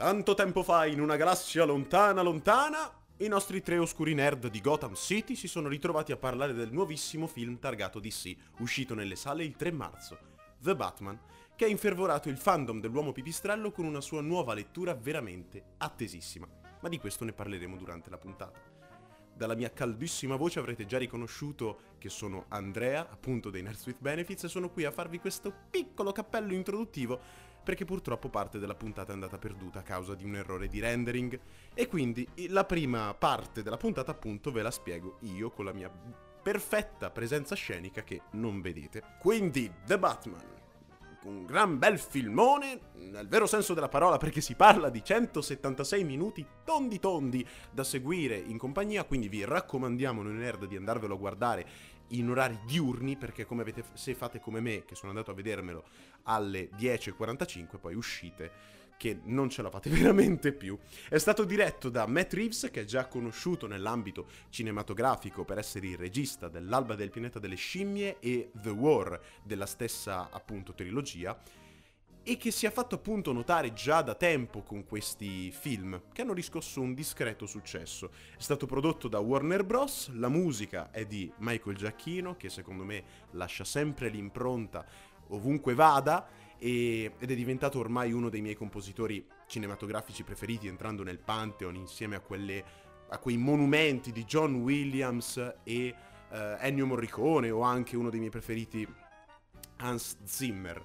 Tanto tempo fa, in una galassia lontana, lontana, i nostri tre oscuri nerd di Gotham City si sono ritrovati a parlare del nuovissimo film targato DC, uscito nelle sale il 3 marzo, The Batman, che ha infervorato il fandom dell'uomo pipistrello con una sua nuova lettura veramente attesissima. Ma di questo ne parleremo durante la puntata. Dalla mia caldissima voce avrete già riconosciuto che sono Andrea, appunto dei Nerds with Benefits, e sono qui a farvi questo piccolo cappello introduttivo perché purtroppo parte della puntata è andata perduta a causa di un errore di rendering e quindi la prima parte della puntata appunto ve la spiego io con la mia perfetta presenza scenica che non vedete. Quindi The Batman un gran bel filmone, nel vero senso della parola, perché si parla di 176 minuti tondi tondi da seguire in compagnia, quindi vi raccomandiamo noi nerd di andarvelo a guardare in orari diurni, perché come avete, se fate come me, che sono andato a vedermelo alle 10.45, poi uscite che non ce la fate veramente più. È stato diretto da Matt Reeves, che è già conosciuto nell'ambito cinematografico per essere il regista dell'Alba del pianeta delle scimmie e The War della stessa appunto trilogia e che si è fatto appunto notare già da tempo con questi film, che hanno riscosso un discreto successo. È stato prodotto da Warner Bros., la musica è di Michael Giacchino, che secondo me lascia sempre l'impronta ovunque vada, e, ed è diventato ormai uno dei miei compositori cinematografici preferiti, entrando nel Pantheon insieme a, quelle, a quei monumenti di John Williams e uh, Ennio Morricone, o anche uno dei miei preferiti, Hans Zimmer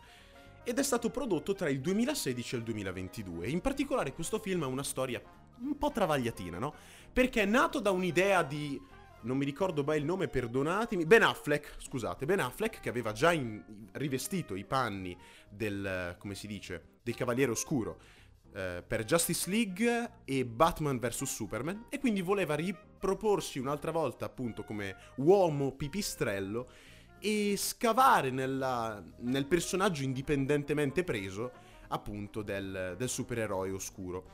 ed è stato prodotto tra il 2016 e il 2022. In particolare questo film ha una storia un po' travagliatina, no? Perché è nato da un'idea di non mi ricordo mai il nome, perdonatemi, Ben Affleck, scusate, Ben Affleck che aveva già in, rivestito i panni del, come si dice, del Cavaliere Oscuro eh, per Justice League e Batman vs Superman e quindi voleva riproporsi un'altra volta appunto come uomo pipistrello e scavare nella, nel personaggio indipendentemente preso appunto del, del supereroe oscuro.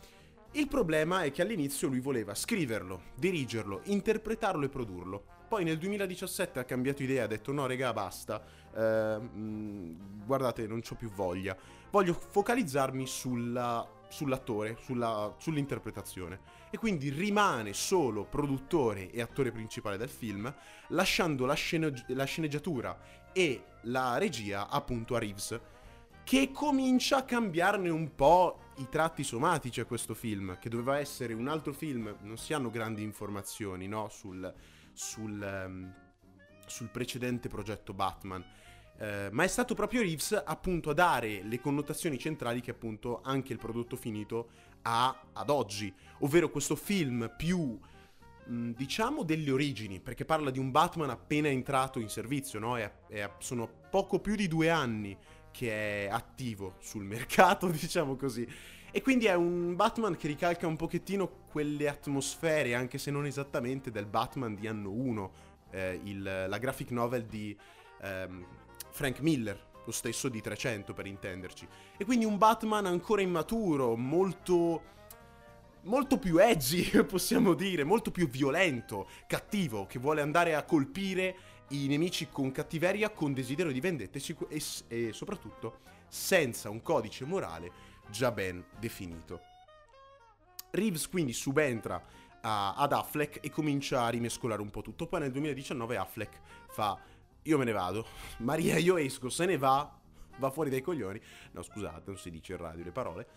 Il problema è che all'inizio lui voleva scriverlo, dirigerlo, interpretarlo e produrlo. Poi nel 2017 ha cambiato idea, ha detto no regà basta, eh, guardate non ho più voglia, voglio focalizzarmi sulla, sull'attore, sulla, sull'interpretazione. E quindi rimane solo produttore e attore principale del film, lasciando la, scene- la sceneggiatura e la regia appunto a Reeves che comincia a cambiarne un po' i tratti somatici a questo film, che doveva essere un altro film, non si hanno grandi informazioni no? sul, sul, um, sul, precedente progetto Batman. Uh, ma è stato proprio Reeves appunto a dare le connotazioni centrali che appunto anche il prodotto finito ha ad oggi, ovvero questo film più mm, diciamo delle origini, perché parla di un Batman appena entrato in servizio, no? E, e sono poco più di due anni che è attivo sul mercato, diciamo così. E quindi è un Batman che ricalca un pochettino quelle atmosfere, anche se non esattamente, del Batman di anno 1, eh, la graphic novel di ehm, Frank Miller, lo stesso di 300 per intenderci. E quindi un Batman ancora immaturo, molto molto più edgy, possiamo dire, molto più violento, cattivo, che vuole andare a colpire i nemici con cattiveria, con desiderio di vendetta e, e, e soprattutto senza un codice morale già ben definito. Reeves quindi subentra a, ad Affleck e comincia a rimescolare un po' tutto. Poi nel 2019 Affleck fa io me ne vado, Maria io esco, se ne va, va fuori dai coglioni. No scusate, non si dice in radio le parole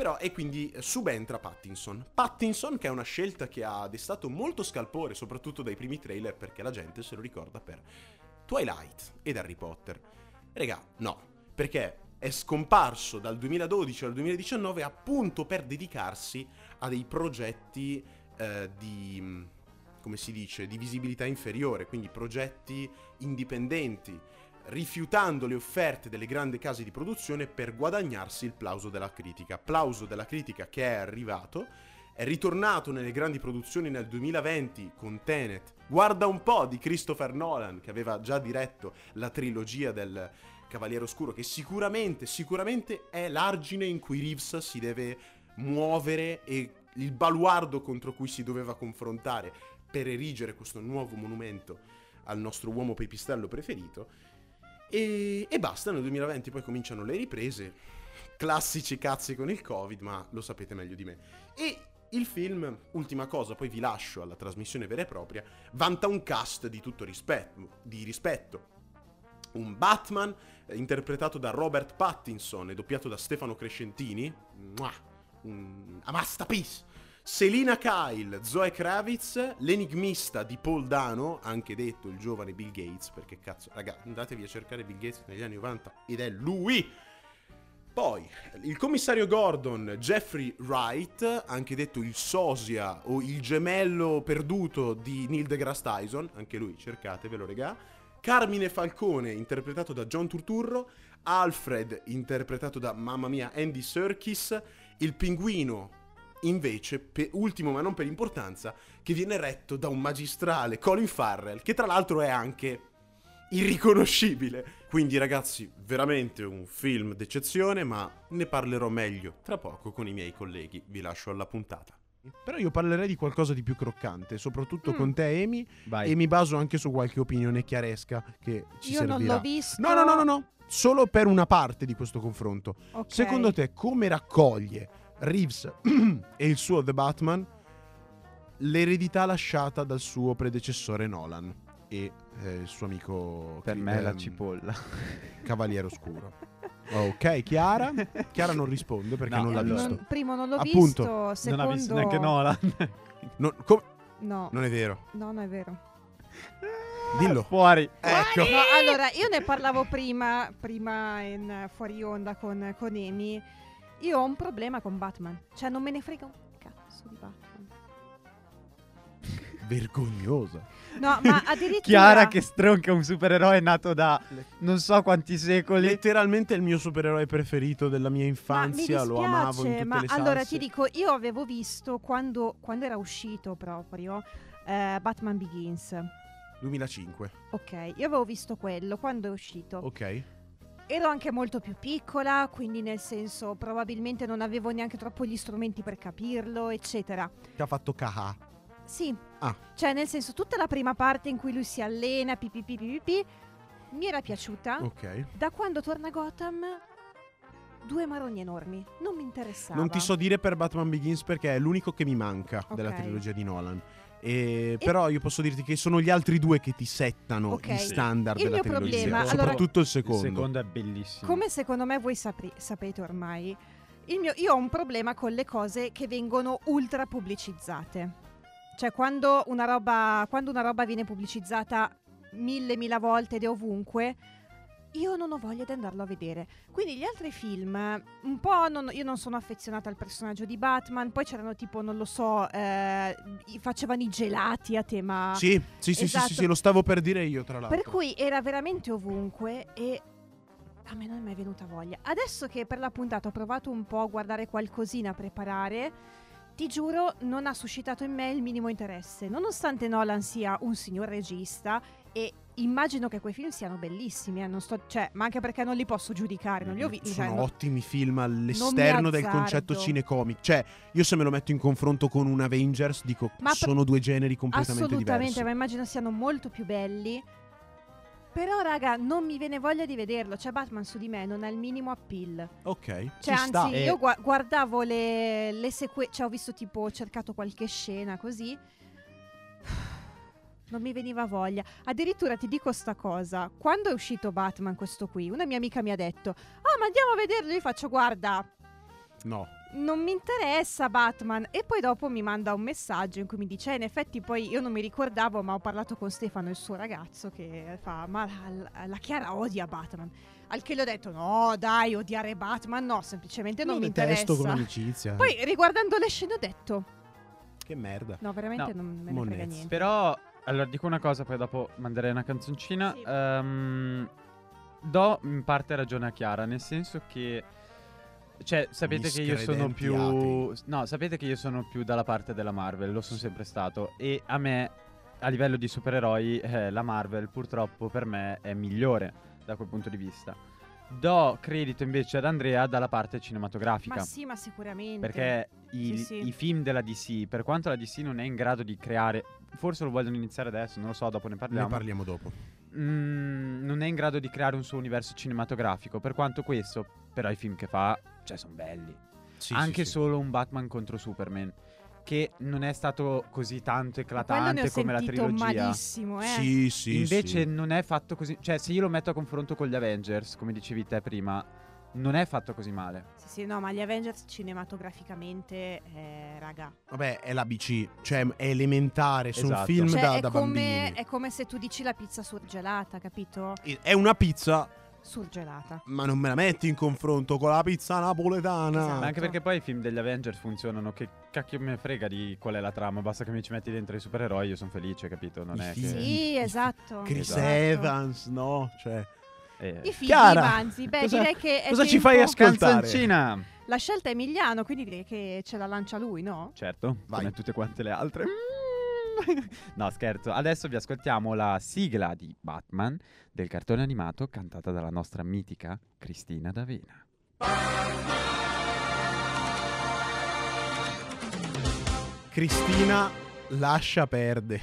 però, e quindi subentra Pattinson. Pattinson, che è una scelta che ha destato molto scalpore, soprattutto dai primi trailer, perché la gente se lo ricorda per Twilight ed Harry Potter. Regà, no, perché è scomparso dal 2012 al 2019 appunto per dedicarsi a dei progetti eh, di come si dice, di visibilità inferiore, quindi progetti indipendenti, rifiutando le offerte delle grandi case di produzione per guadagnarsi il plauso della critica. Plauso della critica che è arrivato, è ritornato nelle grandi produzioni nel 2020 con Tenet. Guarda un po' di Christopher Nolan che aveva già diretto la trilogia del Cavaliere Oscuro, che sicuramente, sicuramente è l'argine in cui Reeves si deve muovere e il baluardo contro cui si doveva confrontare per erigere questo nuovo monumento al nostro uomo pepistello preferito. E, e basta, nel 2020 poi cominciano le riprese. classici cazzi con il Covid, ma lo sapete meglio di me. E il film, ultima cosa, poi vi lascio alla trasmissione vera e propria, vanta un cast di tutto rispetto. Di rispetto. Un Batman eh, interpretato da Robert Pattinson e doppiato da Stefano Crescentini. Mua, un, masterpiece. Selina Kyle, Zoe Kravitz, l'enigmista di Paul Dano, anche detto il giovane Bill Gates, perché cazzo, raga, andatevi a cercare Bill Gates negli anni 90 ed è lui! Poi, il commissario Gordon, Jeffrey Wright, anche detto il sosia o il gemello perduto di Neil deGrasse Tyson, anche lui, cercatevelo, regà. Carmine Falcone, interpretato da John Turturro. Alfred, interpretato da, mamma mia, Andy Serkis. Il pinguino, invece, pe- ultimo ma non per importanza, che viene retto da un magistrale, Colin Farrell, che tra l'altro è anche irriconoscibile. Quindi ragazzi, veramente un film d'eccezione, ma ne parlerò meglio tra poco con i miei colleghi. Vi lascio alla puntata. Però io parlerei di qualcosa di più croccante, soprattutto Mm. con te Amy, Vai. e mi baso anche su qualche opinione chiaresca che ci Io servirà. non l'ho visto. No, no, no, no, no, solo per una parte di questo confronto. Ok. Secondo te come raccoglie Reeves e il suo The Batman l'eredità lasciata dal suo predecessore Nolan e eh, il suo amico Per me è la ehm, cipolla. Cavaliere Oscuro. Ok, Chiara? Chiara non risponde perché No, non l'ha visto. Non- primo non l'ho Appunto. visto, secondo... Non ha visto neanche Nolan. Non, com- No, non è vero. no, non è vero. Dillo. Fuori. Ecco. No, allora, io ne parlavo prima, prima in fuori onda con, con Amy. Io ho un problema con Batman. Cioè, non me ne frega un cazzo di Batman. Vergognosa. No, ma addirittura... Chiara che stronca un supereroe nato da non so quanti secoli. Letteralmente il mio supereroe preferito della mia Ma mi infanzia, lo dispiace, amavo in tutte ma le allora salse. ti dico, io avevo visto quando, quando era uscito proprio eh, Batman Begins. 2005. Ok, io avevo visto quello quando è uscito. Ok. Ero anche molto più piccola, quindi nel senso probabilmente non avevo neanche troppo gli strumenti per capirlo, eccetera. Che ha fatto Kaha. Sì, Ah. cioè nel senso tutta la prima parte in cui lui si allena, pipipi, pipipi, mi era piaciuta. Ok. Da quando torna a Gotham, due maroni enormi, non mi interessava. Non ti so dire per Batman Begins perché è l'unico che mi manca della Ok. trilogia di Nolan. E Però io posso dirti che sono gli altri due che ti settano Ok. gli standard Il della mio trilogia. problema, allora- soprattutto il Il secondo. secondo è bellissimo. Come secondo me voi sapri- sapete ormai, il mio- io ho un problema con le cose che vengono ultra pubblicizzate. Cioè quando una roba, quando una roba viene pubblicizzata mille, mila volte ed è ovunque, io non ho voglia di andarlo a vedere. Quindi gli altri film, un po' non- io non sono affezionata al personaggio di Batman, poi c'erano tipo, non lo so, eh, facevano i gelati a tema... Sì, sì, sì, sì, Esatto. sì, sì, lo stavo per dire io, tra l'altro. Per cui era veramente ovunque e a me non è mai venuta voglia. Adesso che per la puntata ho provato un po' a guardare qualcosina a preparare, ti giuro non ha suscitato in me il minimo interesse. Nonostante Nolan sia un signor regista e immagino che quei film siano bellissimi, eh, non sto- cioè, ma anche perché non li posso giudicare, non li ho visti. Sono ottimi film all'esterno del concetto cinecomic. Cioè, io se me lo metto in confronto con un Avengers, dico Ma sono due generi completamente Assolutamente, diversi. ma immagino siano molto più belli. Però, raga, non mi viene voglia di vederlo. Cioè, Batman su di me non ha il minimo appeal. Ok, Cioè, ci anzi, sta. Io gua- guardavo le, le sequenze, cioè ho visto tipo, ho cercato qualche scena così. Non mi veniva voglia. Addirittura ti dico sta cosa. Quando è uscito Batman, questo qui, una mia amica mi ha detto: Ah, ma andiamo a vederlo. Io faccio, guarda, No, non mi interessa Batman. E poi dopo mi manda un messaggio in cui mi dice: "Eh, In effetti, poi io non mi ricordavo, ma ho parlato con Stefano, il suo ragazzo, che fa: Ma la, la Chiara odia Batman. Al che le ho detto: No, dai, odiare Batman, no, semplicemente non lo mi detesto interessa. con amicizia. Poi riguardando le scene ho detto: Che merda. No, veramente No, non me ne frega niente. Però, allora dico una cosa, poi dopo manderei una canzoncina. Sì. Ehm, do in parte ragione a Chiara, nel senso che. Cioè, sapete che io sono più. No, sapete che io sono più dalla parte della Marvel, lo sono sempre stato. E a me, a livello di supereroi, eh, la Marvel purtroppo per me è migliore da quel punto di vista. Do credito invece ad Andrea dalla parte cinematografica. Ma sì, ma sicuramente. Perché i, Sì, sì. i film della DC, per quanto la DC non è in grado di creare, forse lo vogliono iniziare adesso, non lo so, dopo ne Ne parliamo. parliamo dopo. Mm, non è in grado di creare un suo universo cinematografico. Per quanto questo, però, i film che fa cioè sono belli. Sì, Anche sì, sì. solo un Batman contro Superman, che non è stato così tanto Quello ne ho eclatante come la trilogia. malissimo, eh. Sì, sì, Invece sì. non è fatto così, cioè se io lo metto a confronto con gli Avengers, come dicevi te prima, non è fatto così male. Sì, sì, no, ma gli Avengers cinematograficamente, eh, raga. Vabbè, è l'ABC, cioè è elementare, sono Esatto. film Cioè, da, è, da come, bambini. è come se tu dici la pizza surgelata, capito? È una pizza, Surgelata. ma non me la metti in confronto con la pizza napoletana. Esatto. Ma anche perché poi i film degli Avengers funzionano, che cacchio me frega di qual è la trama, basta che mi ci metti dentro i supereroi, io sono felice, capito? Non I è film. che... Sì, esatto. Chris esatto. Evans, no? Cioè, eh, I figli manzi. Beh, cosa- direi che cosa ci fai ascoltare? Canzoncina! La scelta è Emiliano, quindi direi che ce la lancia lui, no? Certo, Vai. come tutte quante le altre. no, scherzo. Adesso vi ascoltiamo la sigla di Batman del cartone animato cantata dalla nostra mitica Cristina D'Avena. Cristina lascia perde.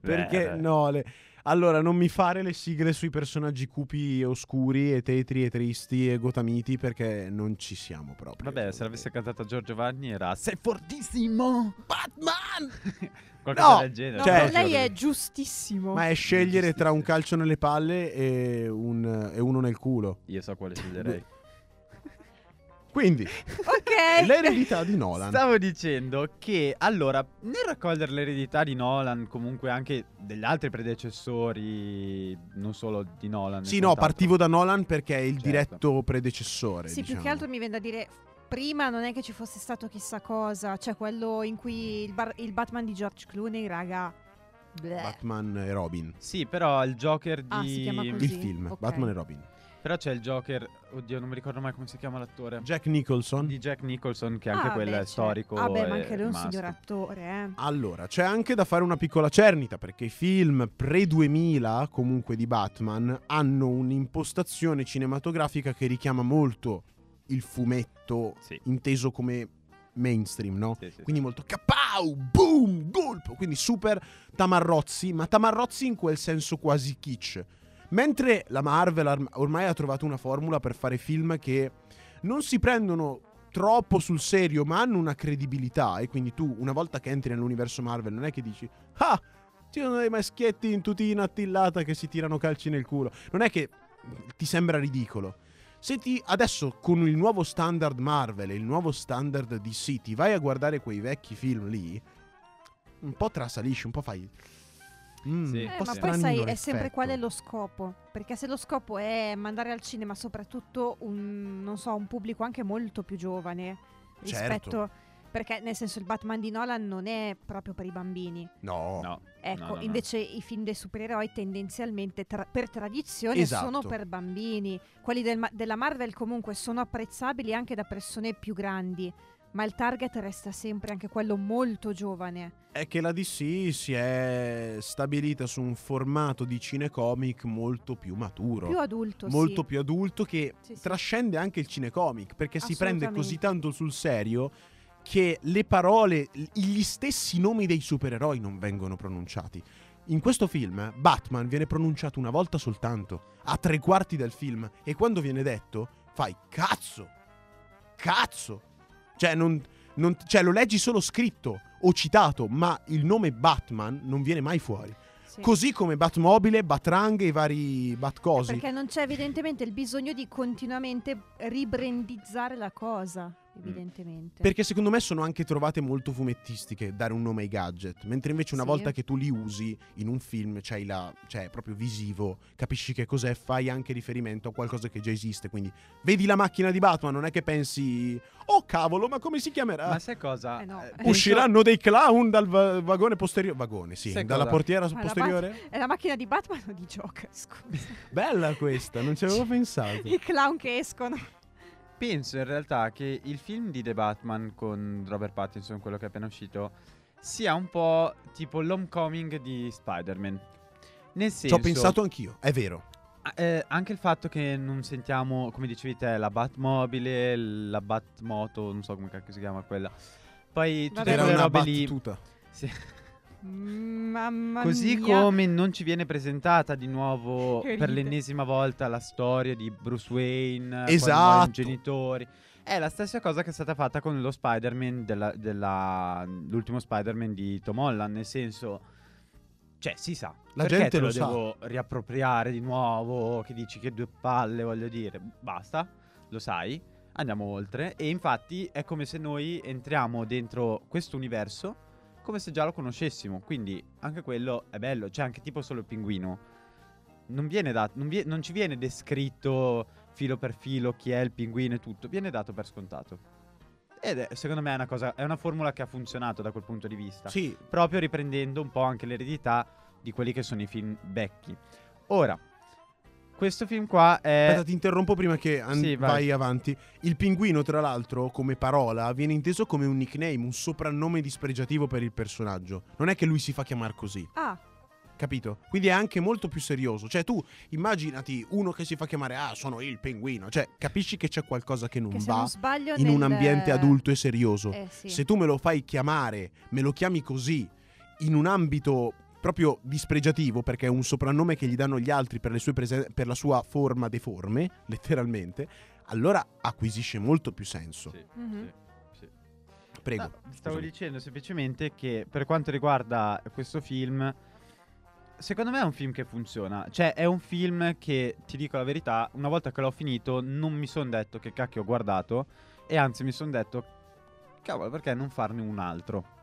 Perché Beh. no, le- allora non mi fare le sigle sui personaggi cupi e oscuri e tetri e tristi e gotamiti perché non ci siamo proprio. Vabbè, se l'avesse cantata Giorgio Vanni era Sei fortissimo! Batman! Qualcosa No, del genere. No, Cioè- per lei è giustissimo. Ma è scegliere tra un calcio nelle palle e, un- e uno nel culo. Io so quale sceglierei. Quindi, Ok. l'eredità di Nolan. Stavo dicendo che allora, nel raccogliere l'eredità di Nolan, comunque anche degli altri predecessori, non solo di Nolan. Sì, no, partivo da Nolan perché è il Certo. diretto predecessore. Sì, più diciamo. che altro mi viene da dire. Prima non è che ci fosse stato chissà cosa. Cioè, quello in cui il, bar- il Batman di George Clooney, raga. bleh. Batman e Robin. Sì, però il Joker di... Ah, si chiama così? Il film, ok. Batman e Robin. Però c'è il Joker, oddio non mi ricordo mai come si chiama l'attore. Jack Nicholson. Di Jack Nicholson, che anche Ah, quello beh, è storico. Ah, beh, ma anche lui è un signor attore, eh. Allora, c'è anche da fare una piccola cernita perché i film pre-2000, comunque di Batman, hanno un'impostazione cinematografica che richiama molto il fumetto Sì. inteso come mainstream, no? Sì, sì, Quindi molto capau, boom, colpo, quindi super tamarrozzi, ma tamarrozzi in quel senso quasi kitsch. Mentre la Marvel ormai ha trovato una formula per fare film che non si prendono troppo sul serio, ma hanno una credibilità. E quindi tu, una volta che entri nell'universo Marvel, non è che dici, ah, ci sono dei maschietti in tutina attillata che si tirano calci nel culo. Non è che ti sembra ridicolo. Se ti adesso con il nuovo standard Marvel e il nuovo standard DC ti vai a guardare quei vecchi film lì, un po' trasalisci, un po' fai. Mm, Sì. Eh, ma poi sai, è sempre qual è lo scopo. Perché se lo scopo è mandare al cinema soprattutto un, non so, un pubblico anche molto più giovane Certo. rispetto... Perché nel senso il Batman di Nolan non è proprio per i bambini. No. No. Ecco, No, no, no. invece i film dei supereroi tendenzialmente tra- per tradizione Esatto. sono per bambini. Quelli del ma- della Marvel comunque sono apprezzabili anche da persone più grandi. Ma il target resta sempre anche quello molto giovane. È che la DC si è stabilita su un formato di cinecomic molto più maturo. Più adulto, molto sì. più adulto che Sì, sì. trascende anche il cinecomic perché si prende così tanto sul serio che le parole, gli stessi nomi dei supereroi non vengono pronunciati. In questo film eh, Batman viene pronunciato una volta soltanto, a tre quarti del film, e quando viene detto fai cazzo, cazzo. Cioè, non, non- cioè, lo leggi solo scritto o citato, ma il nome Batman non viene mai fuori. Sì. Così come Batmobile, Batrang e i vari Batcosi. Perché non c'è evidentemente il bisogno di continuamente ribrandizzare la cosa, evidentemente. Perché secondo me sono anche trovate molto fumettistiche dare un nome ai gadget. Mentre invece una Sì. volta che tu li usi in un film, c'hai la, cioè proprio visivo, capisci che cos'è, fai anche riferimento a qualcosa che già esiste. Quindi vedi la macchina di Batman, non è che pensi, oh cavolo, ma come si chiamerà? Ma sai cosa? Eh no. Eh, Penso- Usciranno dei clown dal va- vagone posteriore. Vagone, sì, Sai dalla cosa? portiera Ma la posteriore. È la macchina di Batman o di Joker? Scusa. Bella questa, non ci avevo pensato. I clown che escono. Penso in realtà che il film di The Batman con Robert Pattinson, quello che è appena uscito, sia un po' tipo l'homecoming di Spider-Man. Nel Ci senso, ho pensato anch'io, è vero. eh, anche il fatto che non sentiamo, come dicevi te, la Batmobile, la Batmoto, non so come cacchio si chiama quella. Poi tutte Vabbè, Era quelle una robe lì. battuta. Sì. Mamma Così mia. come non ci viene presentata di nuovo Che per ride. l'ennesima volta la storia di Bruce Wayne, Esatto. i genitori. È la stessa cosa che è stata fatta con lo Spider-Man della, della- l'ultimo Spider-Man di Tom Holland, nel senso cioè si sa. La Perché gente te lo lo sa. devo riappropriare di nuovo, che dici che due palle, voglio dire. Basta, lo sai. Andiamo oltre e infatti è come se noi entriamo dentro questo universo come se già lo conoscessimo, quindi anche quello è bello, c'è anche tipo solo il pinguino. Non, viene dat- non, vie- non ci viene descritto filo per filo chi è il pinguino e tutto, viene dato per scontato. Ed è, secondo me è una cosa, è una formula che ha funzionato da quel punto di vista. Sì, Proprio riprendendo un po' anche l'eredità di quelli che sono i film vecchi. Ora, questo film qua è... Aspetta, ti interrompo prima che an- Sì, vai. vai avanti. Il pinguino, tra l'altro, come parola, viene inteso come un nickname, un soprannome dispregiativo per il personaggio. Non è che lui si fa chiamare così, Ah, capito? Quindi è anche molto più serioso. Cioè, tu immaginati uno che si fa chiamare, ah, sono il pinguino. Cioè, capisci che c'è qualcosa che non che va non in un nel- ambiente adulto e serioso. Eh, sì. Se tu me lo fai chiamare, me lo chiami così, in un ambito proprio dispregiativo, perché è un soprannome che gli danno gli altri per, le sue presen- per la sua forma deforme, letteralmente, allora acquisisce molto più senso. Sì, Mhm. sì, sì. Prego. No, stavo scusami. dicendo semplicemente che per quanto riguarda questo film, secondo me è un film che funziona. Cioè, è un film che, ti dico la verità, una volta che l'ho finito, non mi sono detto che cacchio ho guardato, e anzi mi sono detto, cavolo, perché non farne un altro?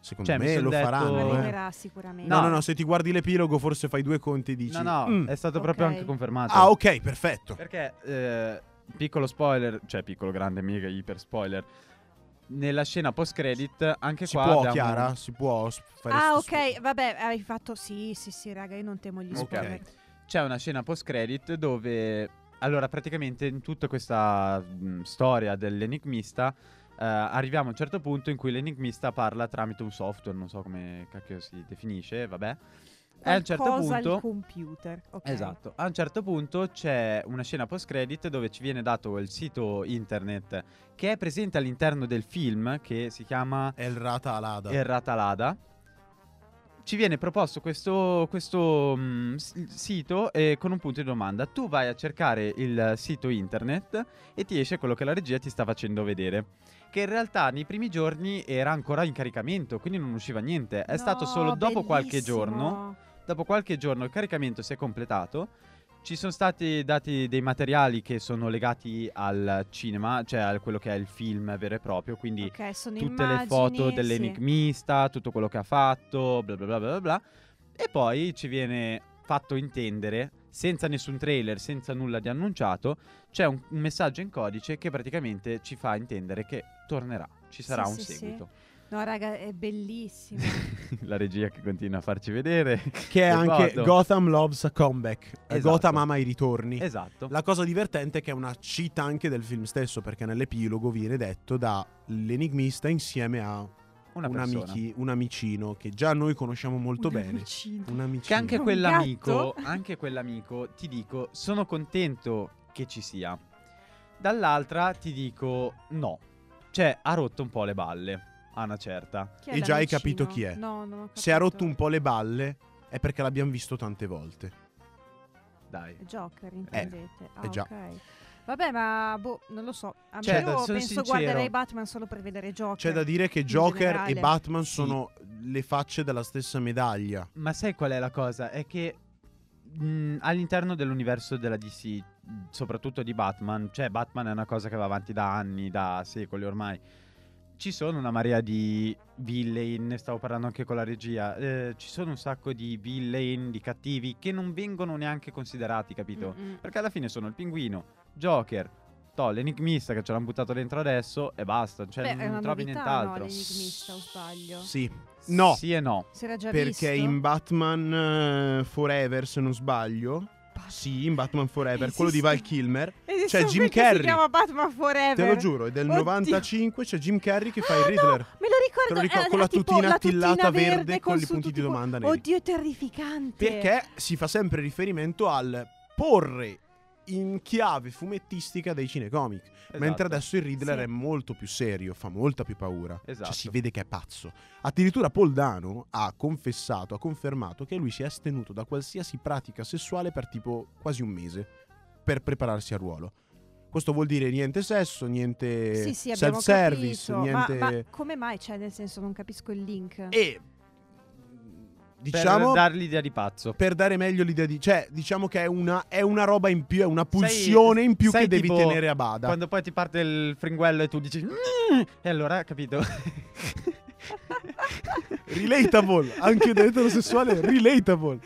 Secondo cioè, me lo detto- faranno. eh. Arriverà sicuramente. No, no, No. no, se ti guardi l'epilogo forse fai due conti e dici... No, no, "Mm, è stato proprio anche confermato. Ah, ok, perfetto. Perché, eh, piccolo spoiler, cioè piccolo, grande, mega, iper spoiler, nella scena post-credit, anche Si qua può, abbiamo- Chiara? Si può fare Ah, ok, vabbè, hai fatto. Sì, sì, sì, raga, io non temo gli Ok. spoiler. c'è una scena post-credit dove, allora, praticamente in tutta questa mh, storia dell'enigmista, eh, arriviamo a un certo punto in cui l'enigmista parla tramite un software, non so come cacchio si definisce, vabbè. E a un certo punto... al computer. ok. Esatto, a un certo punto c'è una scena post-credit dove ci viene dato il sito internet che è presente all'interno del film che si chiama È il rata alada. Ci viene proposto questo, questo mm, s- sito eh, con un punto di domanda. Tu vai a cercare il sito internet e ti esce quello che la regia ti sta facendo vedere. Che in realtà nei primi giorni era ancora in caricamento, quindi non usciva niente. È stato No, solo dopo qualche bellissimo. giorno Dopo qualche giorno il caricamento si è completato. Ci sono stati dati dei materiali che sono legati al cinema, cioè a quello che è il film vero e proprio, quindi Ok, sono tutte immagini, le foto sì. dell'enigmista, tutto quello che ha fatto, bla bla bla bla bla. E poi ci viene fatto intendere, senza nessun trailer, senza nulla di annunciato, c'è un, un messaggio in codice che praticamente ci fa intendere che tornerà, ci sarà Sì, un sì, sì. No, raga, è bellissimo. La regia che continua a farci vedere. Che è anche. Gotham Loves a Comeback. Esatto. Gotham ama i ritorni. Esatto. La cosa divertente è che è una cheat anche del film stesso, perché nell'epilogo viene detto dall'enigmista insieme a Una un, amici- un amicino che già noi conosciamo molto Un bene. amicino. Un amicino. Che anche quell'amico, anche quell'amico, ti dico, sono contento che ci sia. Dall'altra ti dico no. Cioè, ha rotto un po' le balle. A una certa. Chi è E già hai capito chi è. No, non ho capito. Se ha rotto un po' le balle è perché l'abbiamo visto tante volte. Dai. Joker, intendete. ah, eh già. ok. Vabbè, ma boh, non lo so. A me Cioè, io sono penso sincero. guarderei Batman solo per vedere Joker. C'è da dire che Joker generale. e Batman Sì. sono le facce della stessa medaglia. Ma sai qual è la cosa? È che mh, all'interno dell'universo della DC, soprattutto di Batman, cioè Batman è una cosa che va avanti da anni, da secoli ormai. Ci sono una marea di villain, ne stavo parlando anche con la regia. eh, ci sono un sacco di villain, di cattivi che non vengono neanche considerati, capito? Mm-mm. Perché alla fine sono il pinguino, Joker, to, l'enigmista che ce l'hanno buttato dentro adesso e basta. Cioè, Beh, non, trovi novità, nient'altro. no, l'enigmista, o sbaglio? Sì. No, Sì e no. Si era già perché visto? in Batman eh, Forever, se non sbaglio, sì, in Batman Forever, quello di Esiste. Val Kilmer, Esiste c'è Jim Carrey. Si chiama Batman Forever. te lo giuro, è del Oddio. 95, c'è Jim Carrey che fa il Ah, no, Riddler. me lo ricordo. Te lo ricordo, eh, con la tipo tutina la attillata tutina verde con i punti di domanda neri. Oddio, è terrificante. Perché si fa sempre riferimento al porre in chiave fumettistica dei cinecomic. Mentre Esatto. adesso il Riddler Sì. è molto più serio, fa molta più paura. Esatto. Cioè si vede che è pazzo. Addirittura Paul Dano ha confessato, ha confermato che lui si è astenuto da qualsiasi pratica sessuale per tipo quasi un mese per prepararsi al ruolo. Questo vuol dire niente sesso, niente sì, sì, abbiamo self-service, capito. Ma- niente... Ma, come mai? Cioè, nel senso, non capisco il link. E diciamo per dar l'idea di pazzo. per dare meglio l'idea di cioè diciamo che è una, è una roba in più è una pulsione in più che devi tenere a bada Quando poi ti parte il fringuello e tu dici "Mm", e allora, capito? relatable anche da eterosessuale relatable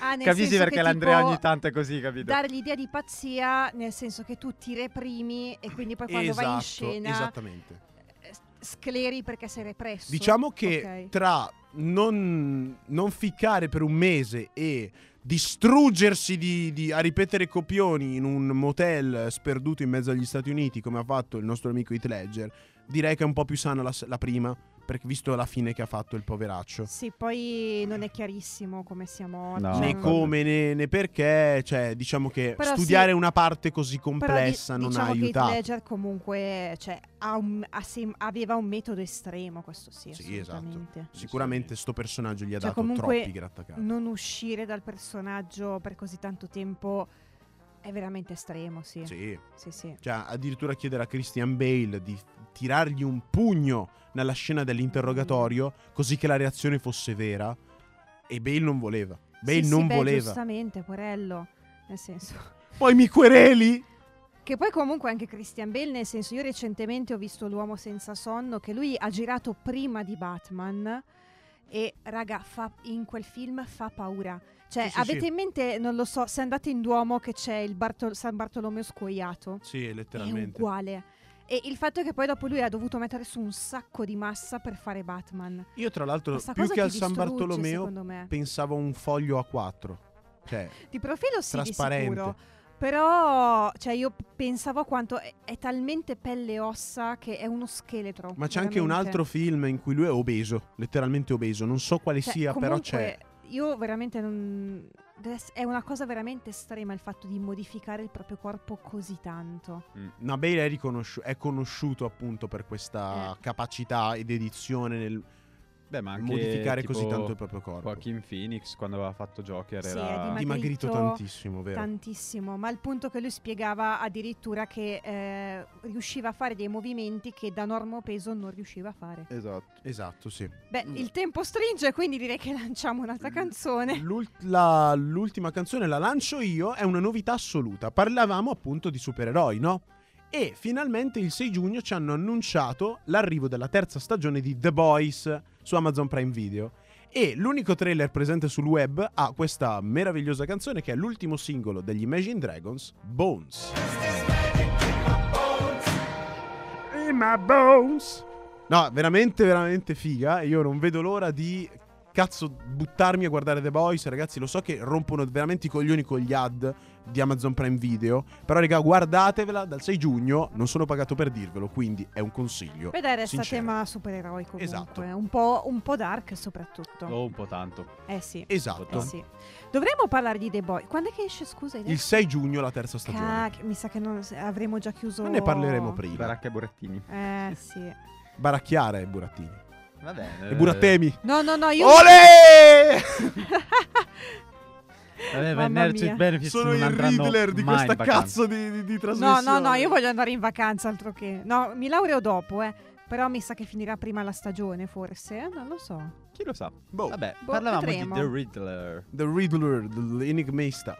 Ah, Capisci perché l'Andrea ogni tanto è così, capito? Dare l'idea di pazzia, nel senso che tu ti reprimi e quindi poi quando vai in esatto scena esattamente eh, scleri perché sei represso. diciamo che Ok. tra non, non ficcare per un mese e distruggersi di, di- a ripetere copioni in un motel sperduto in mezzo agli Stati Uniti come ha fatto il nostro amico Heath Ledger direi che è un po' più sana la, la prima perché visto la fine che ha fatto il poveraccio Sì, poi non è chiarissimo come siamo oggi. No. né non- come né, né perché, cioè diciamo che Però studiare sì. una parte così Però di- complessa non diciamo ha aiutato. Ledger comunque cioè, ha un- ha sem- aveva un metodo estremo, questo sì, Sì, esatto. assolutamente. Sicuramente sto personaggio gli ha Cioè, dato troppi grattacapi. Non uscire dal personaggio per così tanto tempo è veramente estremo, sì. Sì. Sì, sì. Cioè, addirittura chiedere a Christian Bale di tirargli un pugno nella scena dell'interrogatorio così che la reazione fosse vera. E Bale non voleva. Bale Sì, sì, non beh, voleva. Giustamente, porello. Nel senso. Poi mi quereli? Che poi comunque anche Christian Bale, nel senso, io recentemente ho visto L'uomo senza sonno, che lui ha girato prima di Batman. E raga, fa- in quel film fa paura. Cioè, Sì, avete sì. in mente, non lo so, se andate in Duomo che c'è il Bartol- San Bartolomeo scoiato? Sì, È letteralmente. uguale. E il fatto è che poi dopo lui ha dovuto mettere su un sacco di massa per fare Batman. Io, tra l'altro, Questa più che al San Bartolomeo, pensavo a un foglio A4. Cioè, Di profilo sì, di trasparente. sicuro. Però, cioè, io pensavo a quanto è, è talmente pelle e ossa che è uno scheletro. Ma c'è anche un veramente. altro film in cui lui è obeso, letteralmente obeso. Non so quale Cioè, sia, però c'è. Io veramente non. È una cosa veramente estrema il fatto di modificare il proprio corpo così tanto. Ma Bale è, riconosciu- è conosciuto appunto per questa Eh. capacità ed edizione nel Beh, ma anche modificare così tanto il proprio corpo. Joaquin Phoenix quando aveva fatto Joker Sì, era... è dimagrito Dimagrito tantissimo, vero? Tantissimo, ma al punto che lui spiegava addirittura che eh, riusciva a fare dei movimenti che da normo peso non riusciva a fare. esatto. Esatto, sì. Beh, Mm. il tempo stringe, quindi direi che lanciamo un'altra canzone. L'ult- la- l'ultima canzone la lancio io, è una novità assoluta. Parlavamo appunto di supereroi, no? E finalmente il 6 giugno ci hanno annunciato l'arrivo della terza stagione di The Boys su Amazon Prime Video. E l'unico trailer presente sul web ha questa meravigliosa canzone che è l'ultimo singolo degli Imagine Dragons, Bones. In my bones. No, veramente, veramente figa. Io non vedo l'ora di cazzo buttarmi a guardare The Boys. Ragazzi, lo so che rompono veramente i coglioni con gli ad di Amazon Prime Video. Però, raga, guardatevela dal 6 giugno. Non sono pagato per dirvelo, quindi è un consiglio. Beh, dai, resta sincero. tema supereroi comunque. Esatto. Un po', un po' dark soprattutto. Oh, un po' tanto. Eh sì. Esatto. Eh sì. Dovremmo parlare di The Boy. Quando è che esce, scusa? Il detto? 6 giugno la terza stagione. Cac- mi sa che non, avremo già chiuso. Ma ne parleremo prima. Baracca e burattini. Eh sì. Baracchiara e Burattini. Va bene. E Burattemi. No, no, no, io. Olè! Vabbè, mia. Benefits Sono non il Riddler di questa cazzo di, di, di No, trasmissione. no, no, io voglio andare in vacanza altro che. No, mi laureo dopo, eh. Però mi sa che finirà prima la stagione, forse. eh, Non lo so. Chi lo sa? Boh. Vabbè, Boh, parlavamo vedremo. di The Riddler. The Riddler, l'enigmista.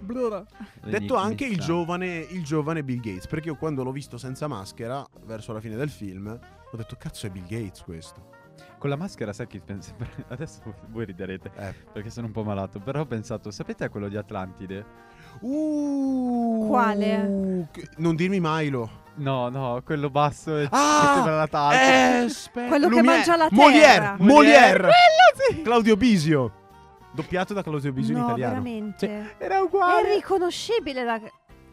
Detto anche il giovane, il giovane Bill Gates, perché io quando l'ho visto senza maschera, verso la fine del film, ho detto cazzo è Bill Gates questo. Con la maschera, sai che pensa- Adesso voi riderete Eh. perché sono un po' malato. Però ho pensato, sapete a quello di Atlantide? Uh, Quale? che- Non dirmi Milo. No, no, quello basso e Ah! che sembra la talpa. Eh, aspetta. Quello che Lumière. mangia la Molière, terra. Molière. Quello sì! Claudio Bisio. Doppiato da Claudio Bisio in no, italiano. veramente. Era È uguale. riconoscibile da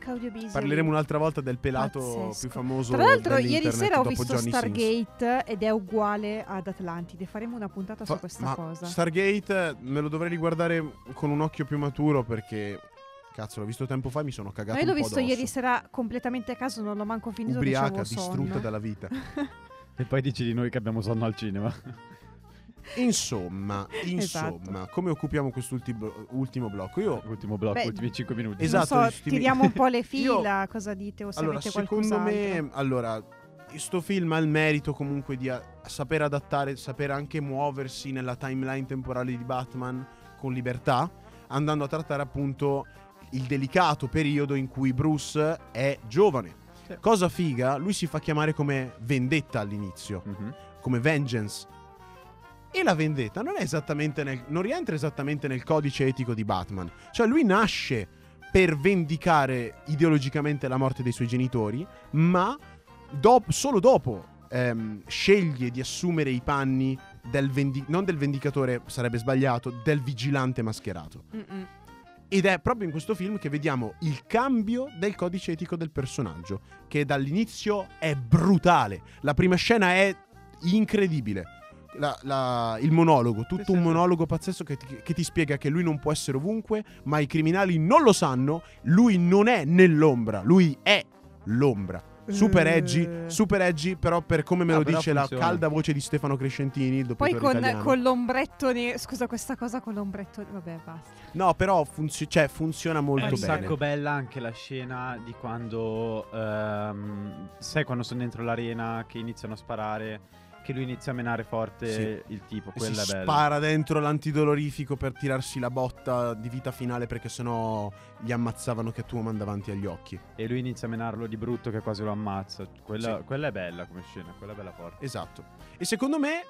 Claudio Bisio. Parleremo un'altra volta del pelato Pazzesco. più famoso Tra l'altro, ieri sera ho visto Johnny. Stargate ed è uguale ad Atlantide. Faremo una puntata Fa- su questa ma cosa. Stargate me lo dovrei riguardare con un occhio più maturo perché cazzo l'ho visto tempo fa e mi sono cagato Ma io l'ho visto addosso. ieri sera completamente a caso, non l'ho manco finito. ubriaca, sonno. distrutta dalla vita. E poi dici di noi che abbiamo sonno al cinema. Insomma, Esatto. insomma, come occupiamo quest'ultimo ultimo blocco? Io Ultimo blocco, Beh, ultimi 5 minuti. Esatto, so, ultimi- tiriamo un po' le Io- fila, cosa dite o se allora, avete secondo me, allora, questo film ha il merito comunque di a- saper adattare, saper anche muoversi nella timeline temporale di Batman con libertà, andando a trattare appunto il delicato periodo in cui Bruce è giovane. Sì. Cosa figa, lui si fa chiamare come vendetta all'inizio, Mhm. come vengeance. E la vendetta non è esattamente nel, non rientra esattamente nel codice etico di Batman. Cioè lui nasce per vendicare ideologicamente la morte dei suoi genitori, ma dop- solo dopo ehm, sceglie di assumere i panni del vendi- non del vendicatore, sarebbe sbagliato, del vigilante mascherato. Mm-mm. Ed è proprio in questo film che vediamo il cambio del codice etico del personaggio, che dall'inizio è brutale. La prima scena è incredibile. La- la- il monologo, tutto un monologo pazzesco che ti, che ti spiega che lui non può essere ovunque, ma i criminali non lo sanno, lui non è nell'ombra, lui è l'ombra. Super Eh. edgy, super edgy, però per come me Ah, lo dice la funziona. calda voce di Stefano Crescentini, il Poi con, con l'ombretto ne- Scusa, questa cosa con l'ombretto. Vabbè, basta. No, però funzi- cioè, funziona È molto un bene. sacco bella anche la scena di quando ehm, sai quando sono dentro l'arena che iniziano a sparare che lui inizia a menare forte Sì. il tipo quella si è bella spara dentro l'antidolorifico per tirarsi la botta di vita finale perché sennò gli ammazzavano Catwoman davanti agli occhi. e lui inizia a menarlo di brutto che quasi lo ammazza quella, Sì. quella è bella come scena quella è bella forte Esatto. E secondo me,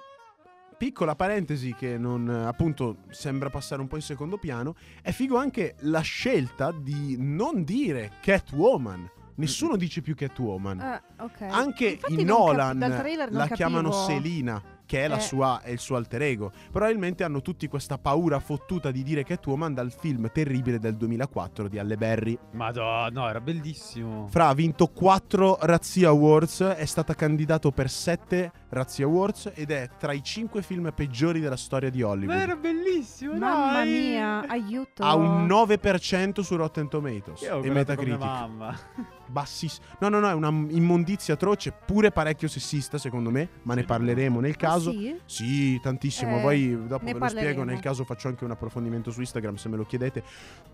piccola parentesi che non appunto sembra passare un po' in secondo piano, è figo anche la scelta di non dire Catwoman. Nessuno dice più Catwoman. Ah, ok. Anche Infatti in non cap- Nolan dal trailer non la chiamano Selina, che è, la Eh. sua, è il suo alter ego. Probabilmente hanno tutti questa paura fottuta di dire Catwoman dal film terribile del 2004 di Halle Berry. Madonna no era bellissimo Fra ha vinto 4 Razzie Awards, è stata candidato per 7 Razzie Awards ed è tra i 5 film peggiori della storia di Hollywood. Ma era bellissimo Mamma dai! mia, aiuto. Ha un 9% su Rotten Tomatoes Io ho e Metacritic. mamma Bassissimo. No, no, no, è una immondizia atroce, pure parecchio sessista secondo me, ma ne parleremo nel Ah, caso. sì? Sì, tantissimo. Eh, Poi dopo ve lo spiego. parleremo. Nel caso faccio anche un approfondimento su Instagram se me lo chiedete.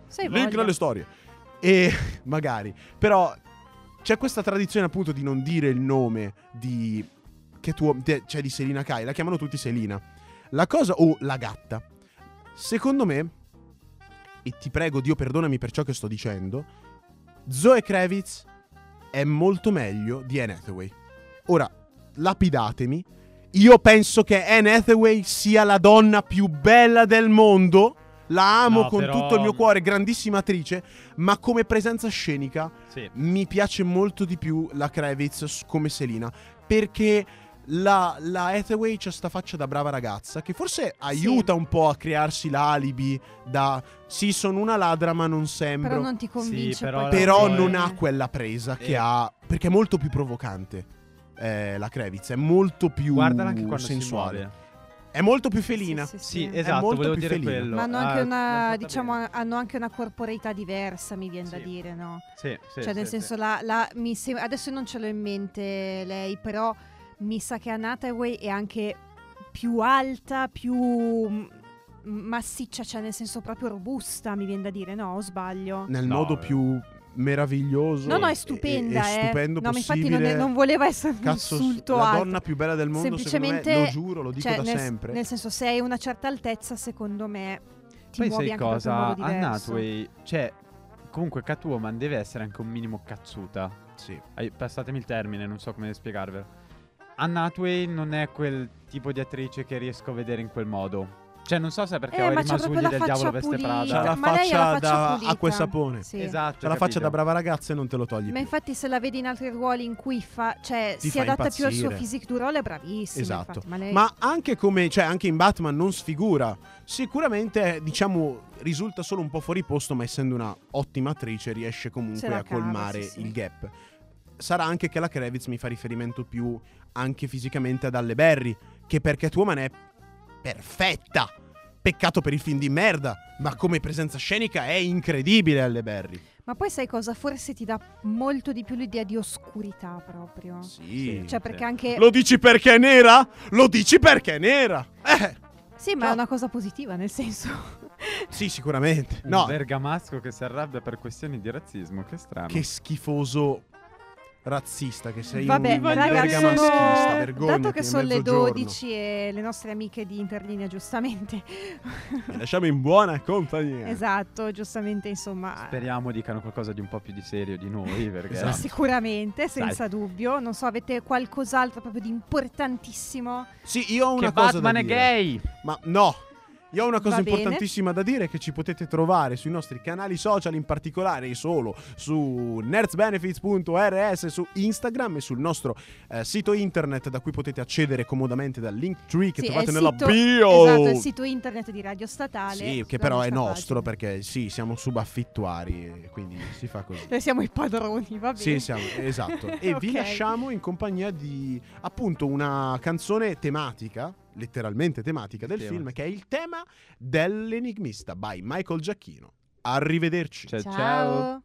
Sei Link voglia. nelle storie. E magari. Però c'è questa tradizione appunto di non dire il nome di. Che tu, de- cioè di Selina Kai. La chiamano tutti Selina. La cosa. O la gatta. Secondo me. E ti prego, Dio, perdonami per ciò che sto dicendo. Zoe Kravitz è molto meglio di Anne Hathaway. Ora, lapidatemi. Io penso che Anne Hathaway sia la donna più bella del mondo. La amo No, con però- tutto il mio cuore, grandissima attrice, ma come presenza scenica sì mi piace molto di più la Kravitz come Selina. Perché la, la Hathaway c'ha sta faccia da brava ragazza che forse aiuta un po' a crearsi l'alibi da sì, sono una ladra, ma non sembro. Però non ti convince. però poi la Però che- non ha quella presa che Eh. ha. Perché è molto più provocante. Eh, la Kravitz è molto più guardala anche quando sensuale. È molto più felina. Sì, sì, sì, sì. esatto molto volevo più dire felina. quello Ma hanno Ah, anche l'ha una, diciamo, bene. hanno anche una corporeità diversa, mi viene da dire, no? sì, sì, cioè, nel sì, senso, sì. la, la- mi sem- adesso non ce l'ho in mente lei, però mi sa che Anne Hathaway è anche più alta, più massiccia, cioè nel senso proprio robusta, mi viene da dire, no? O sbaglio? Nel No, modo eh. più meraviglioso. No, no, è stupenda, e, eh. stupendo no, ma infatti non, è- non voleva essere un Cazzo, insulto la alto. donna più bella del mondo, secondo me, Semplicemente- lo giuro, lo dico Cioè, da nel, sempre. nel senso, se hai una certa altezza, secondo me ti Poi muovi sai anche cosa? diverso. Hathaway, cioè, comunque Catwoman deve essere anche un minimo cazzuta. Sì. Passatemi il termine, non so come spiegarvelo. Hathaway non è quel tipo di attrice che riesco a vedere in quel modo. Cioè, non so se è perché Eh, ho i ma c'ha proprio rimasugli la del faccia diavolo veste pulita. Prada. C'ha la Ma lei ha la faccia faccia da pulita. acqua e sapone. Sì. Esatto. C'ha la faccia da brava ragazza e non te lo togli Ma più. infatti se la vedi in altri ruoli in cui fa, cioè, Ti si fa adatta più al suo impazzire. physique du role, è bravissima. Esatto. infatti, ma lei... Ma anche come, cioè, anche in Batman non sfigura. Sicuramente, diciamo, risulta solo un po' fuori posto, ma essendo una ottima attrice riesce comunque a cava, colmare sì, sì. il gap. Sarà anche che la Kravitz mi fa riferimento più anche fisicamente ad Halle Berry, che per Catwoman è perfetta. Peccato per il film di merda, ma come presenza scenica è incredibile Halle Berry. Ma poi sai cosa? Forse ti dà molto di più l'idea di oscurità proprio. Sì. Cioè perché anche... Lo dici perché è nera? Lo dici perché è nera? Eh, Sì, ma Ciao. è una cosa positiva, nel senso. Sì, sicuramente. Un No, bergamasco che si arrabbia per questioni di razzismo, che strano. che schifoso razzista che sei Vabbè, un raga, bergamaschista, sono... vergognati, dato che sono le mezzogiorno. 12 e le nostre amiche di Interlinea, giustamente. Vi lasciamo in buona compagnia. esatto, giustamente, insomma. Speriamo dicano qualcosa di un po' più di serio di noi, perché Esatto. Sicuramente, senza dubbio. Non so, avete qualcos'altro proprio di importantissimo? Sì, io ho che una cosa Batman da è gay. Ma no. Io ho una cosa Va bene. importantissima da dire che ci potete trovare sui nostri canali social, in particolare e solo su nerdsbenefits.rs su Instagram e sul nostro eh, sito internet da cui potete accedere comodamente dal link tree che Sì, trovate nella sito- bio. Esatto, il sito internet di Radio Statale. Sì, che però è nostro pagina. perché sì, siamo subaffittuari e quindi si fa così. Noi siamo i padroni, va bene. Sì, siamo, esatto. E vi Ok. lasciamo in compagnia di appunto una canzone tematica, letteralmente tematica del Tema. film, che è il tema dell'enigmista by Michael Giacchino. Arrivederci. Ciao. ciao.